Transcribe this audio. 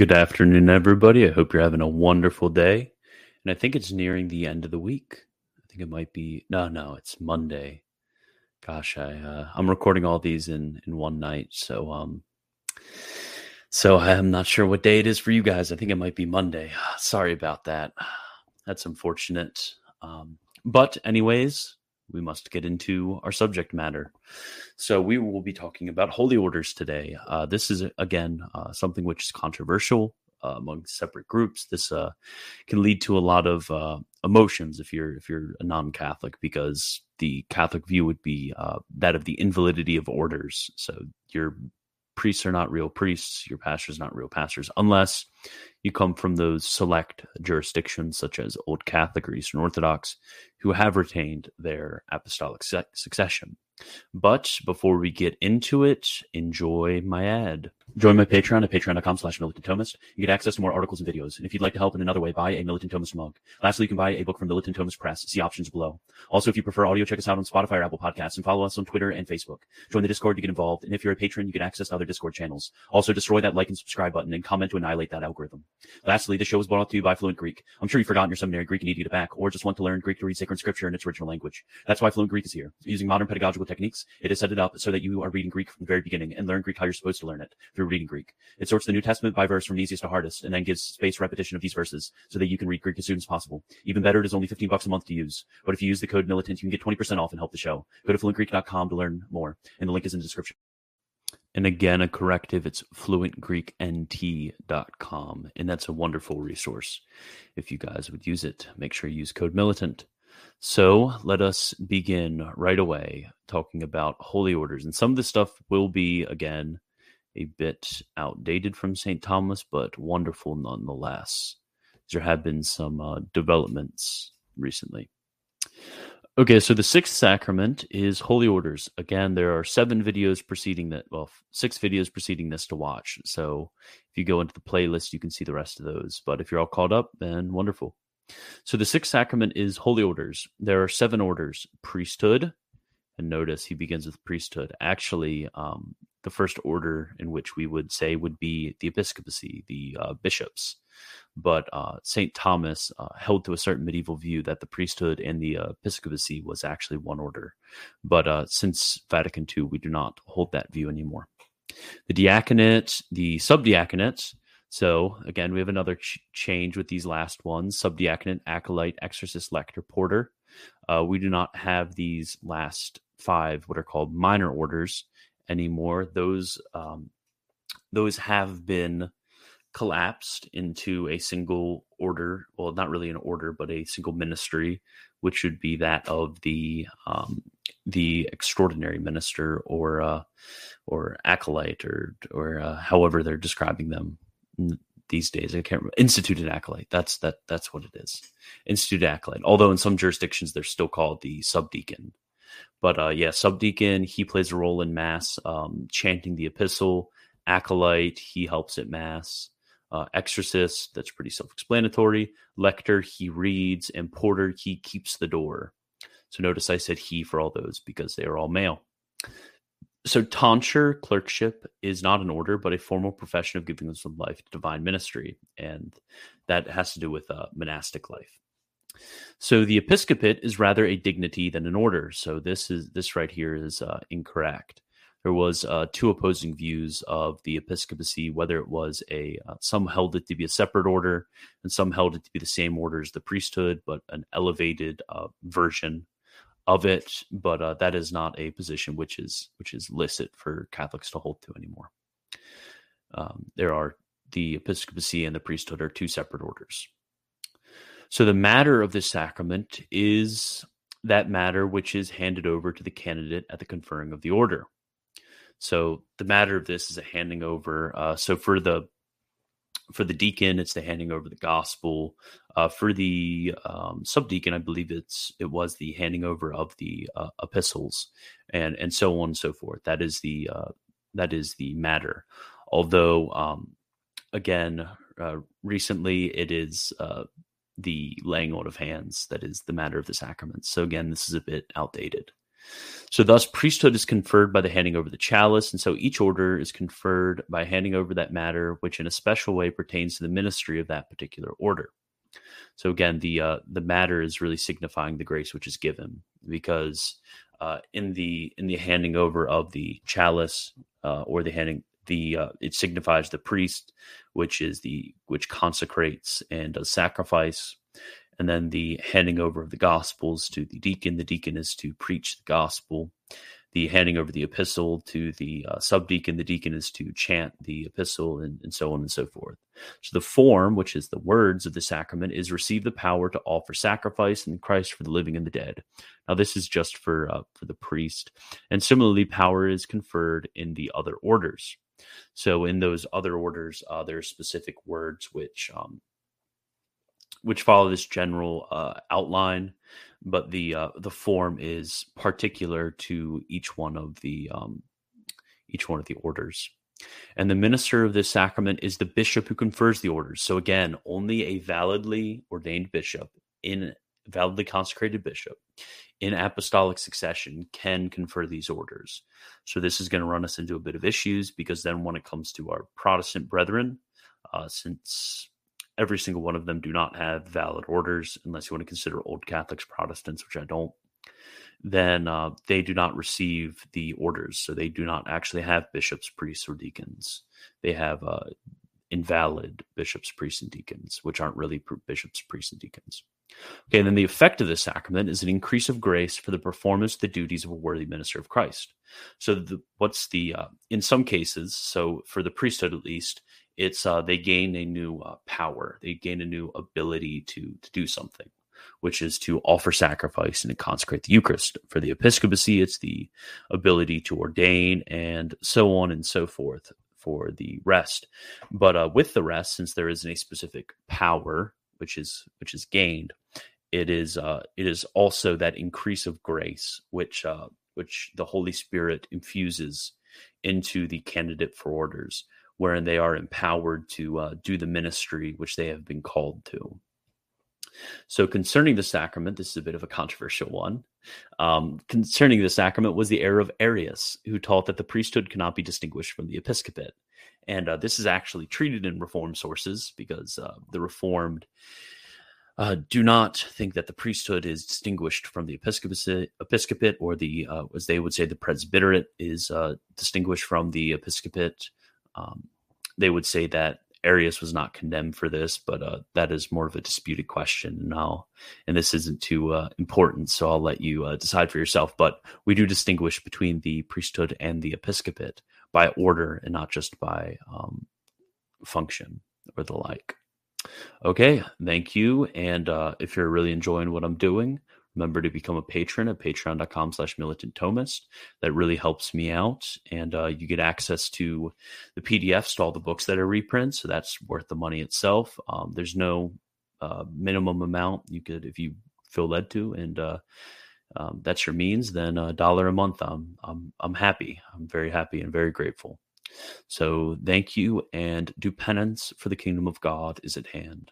Good afternoon, everybody. I hope you're having a wonderful day. And I think it's nearing the end of the week. I think it might be no, no, it's Monday. Gosh, I uh, I'm recording all these in in one night, so um, so I'm not sure what day it is for you guys. I think it might be Monday. Sorry about that. That's unfortunate. Um, but anyways, we must get into our subject matter. So, we will be talking about holy orders today. Uh, this is, again, uh, something which is controversial uh, among separate groups. This uh, can lead to a lot of uh, emotions if you're if you're a non-Catholic, because the Catholic view would be uh, that of the invalidity of orders. So, your priests are not real priests, your pastors not real pastors, unless you come from those select jurisdictions such as Old Catholic or Eastern Orthodox who have retained their apostolic succession. But before we get into it, enjoy my ad. Join my Patreon at patreon.com slash militant Thomist. You get access to more articles and videos. And if you'd like to help in another way, buy a Militant Thomist mug. Lastly, you can buy a book from Militant Thomist Press. See options below. Also, if you prefer audio, check us out on Spotify or Apple Podcasts and follow us on Twitter and Facebook. Join the Discord to get involved. And if you're a patron, you get access to other Discord channels. Also, destroy that like and subscribe button and comment to annihilate that algorithm. Lastly, the show was brought to you by Fluent Greek. I'm sure you've forgotten your seminary Greek and need to get it back, or just want to learn Greek to read sacred scripture in its original language. That's why Fluent Greek is here. Using modern pedagogical techniques, it is set it up so that you are reading Greek from the very beginning and learn Greek how you're supposed to learn it through reading Greek. It sorts the New Testament by verse from easiest to hardest and then gives spaced repetition of these verses so that you can read Greek as soon as possible. Even better, it is only 15 bucks a month to use. But if you use the code militant, you can get 20% off and help the show. Go to fluentgreek.com to learn more, and the link is in the description. And again, a corrective, it's fluentgreeknt.com. And that's a wonderful resource. If you guys would use it, make sure you use code militant. So let us begin right away talking about holy orders. And some of this stuff will be, again, a bit outdated from St. Thomas, but wonderful nonetheless. There have been some uh, developments recently. Okay, so the sixth sacrament is holy orders. Again, there are seven videos preceding that. Well, six videos preceding this to watch. So if you go into the playlist, you can see the rest of those. But if you're all caught up, then wonderful. So the sixth sacrament is holy orders. There are seven orders priesthood. And notice he begins with priesthood. Actually, um, the first order in which we would say would be the episcopacy, the uh, bishops. But uh, St. Thomas uh, held to a certain medieval view that the priesthood and the uh, episcopacy was actually one order. But uh, since Vatican II, we do not hold that view anymore. The diaconate, the subdiaconate, so again, we have another ch- change with these last ones: subdiaconate, acolyte, exorcist, lector, porter. Uh, we do not have these last five, what are called minor orders, anymore. Those um, those have been collapsed into a single order. Well, not really an order, but a single ministry, which would be that of the um, the extraordinary minister or uh, or acolyte or or uh, however they're describing them these days. I can't remember. Instituted acolyte. That's that. That's what it is. Instituted acolyte. Although in some jurisdictions they're still called the subdeacon. But uh, yeah, subdeacon. He plays a role in mass, um, chanting the epistle. Acolyte. He helps at mass. Uh, exorcist. That's pretty self-explanatory. Lector. He reads, and porter. He keeps the door. So notice I said he for all those because they are all male. So, tonsure clerkship is not an order, but a formal profession of giving one's life to divine ministry, and that has to do with uh, monastic life. So, the episcopate is rather a dignity than an order. So, this is this right here is uh, incorrect. There was uh, two opposing views of the episcopacy, whether it was a uh, some held it to be a separate order, and some held it to be the same order as the priesthood, but an elevated uh, version of it, but uh, that is not a position which is which is licit for Catholics to hold to anymore. Um, there are the episcopacy and the priesthood are two separate orders. So the matter of this sacrament is that matter which is handed over to the candidate at the conferring of the order. So the matter of this is a handing over. Uh, so for the for the deacon, it's the handing over the gospel. Uh, for the um, subdeacon, I believe it's it was the handing over of the uh, epistles, and and so on and so forth. That is the uh, that is the matter. Although, um, again, uh, recently it is uh, the laying on of hands that is the matter of the sacraments. So again, this is a bit outdated. So, thus, priesthood is conferred by the handing over the chalice. And so each order is conferred by handing over that matter, which in a special way pertains to the ministry of that particular order. So, again, the, uh, the matter is really signifying the grace which is given because uh, in the in the handing over of the chalice uh, or the handing the uh, it signifies the priest which is the which consecrates and does sacrifice and then the handing over of the gospels to the deacon. The deacon is to preach the gospel. The handing over the epistle to the uh, subdeacon. The deacon is to chant the epistle, and, and so on and so forth. So the form, which is the words of the sacrament, is receive the power to offer sacrifice in Christ for the living and the dead. Now this is just for uh, for the priest, and similarly, power is conferred in the other orders. So in those other orders, uh, there are specific words which um, which follow this general uh, outline, but the uh, the form is particular to each one of the um, each one of the orders. And the minister of this sacrament is the bishop who confers the orders. So again, only a validly ordained bishop in validly consecrated bishop in apostolic succession can confer these orders. So this is going to run us into a bit of issues because then when it comes to our Protestant brethren, uh, since every single one of them do not have valid orders, unless you want to consider Old Catholics Protestants, which I don't. Then uh, they do not receive the orders, so they do not actually have bishops, priests, or deacons. They have uh, invalid bishops, priests, and deacons, which aren't really bishops, priests, and deacons. Okay, and then the effect of this sacrament is an increase of grace for the performance of the duties of a worthy minister of Christ. So, the, what's the, uh, in some cases, so for the priesthood at least, it's uh, they gain a new uh, power. They gain a new ability to to do something which is to offer sacrifice and to consecrate the eucharist. For the episcopacy it's the ability to ordain and so on and so forth for the rest. But uh, with the rest since there isn't a specific power which is which is gained it is uh, it is also that increase of grace which uh, which the holy spirit infuses into the candidate for orders wherein they are empowered to uh, do the ministry which they have been called to. So, concerning the sacrament, this is a bit of a controversial one. Um, concerning the sacrament was the error of Arius, who taught that the priesthood cannot be distinguished from the episcopate. And uh, this is actually treated in Reformed sources because uh, the Reformed uh, do not think that the priesthood is distinguished from the episcopate, episcopate or the, uh, as they would say, the presbyterate is uh, distinguished from the episcopate. Um, they would say that Arius was not condemned for this, but uh, that is more of a disputed question now, and this isn't too uh, important, so I'll let you uh, decide for yourself. But we do distinguish between the priesthood and the episcopate by order and not just by um, function or the like. Okay, thank you. And uh, if you're really enjoying what I'm doing, remember to become a patron at patreon.com slash militant thomist that really helps me out. And uh, you get access to the pdfs to all the books that are reprints so that's worth the money itself. Um, there's no uh, minimum amount you could if you feel led to and uh, um, that's your means then a dollar a month I'm, I'm i'm happy. I'm very happy and very grateful. So thank you and do penance for the kingdom of god is at hand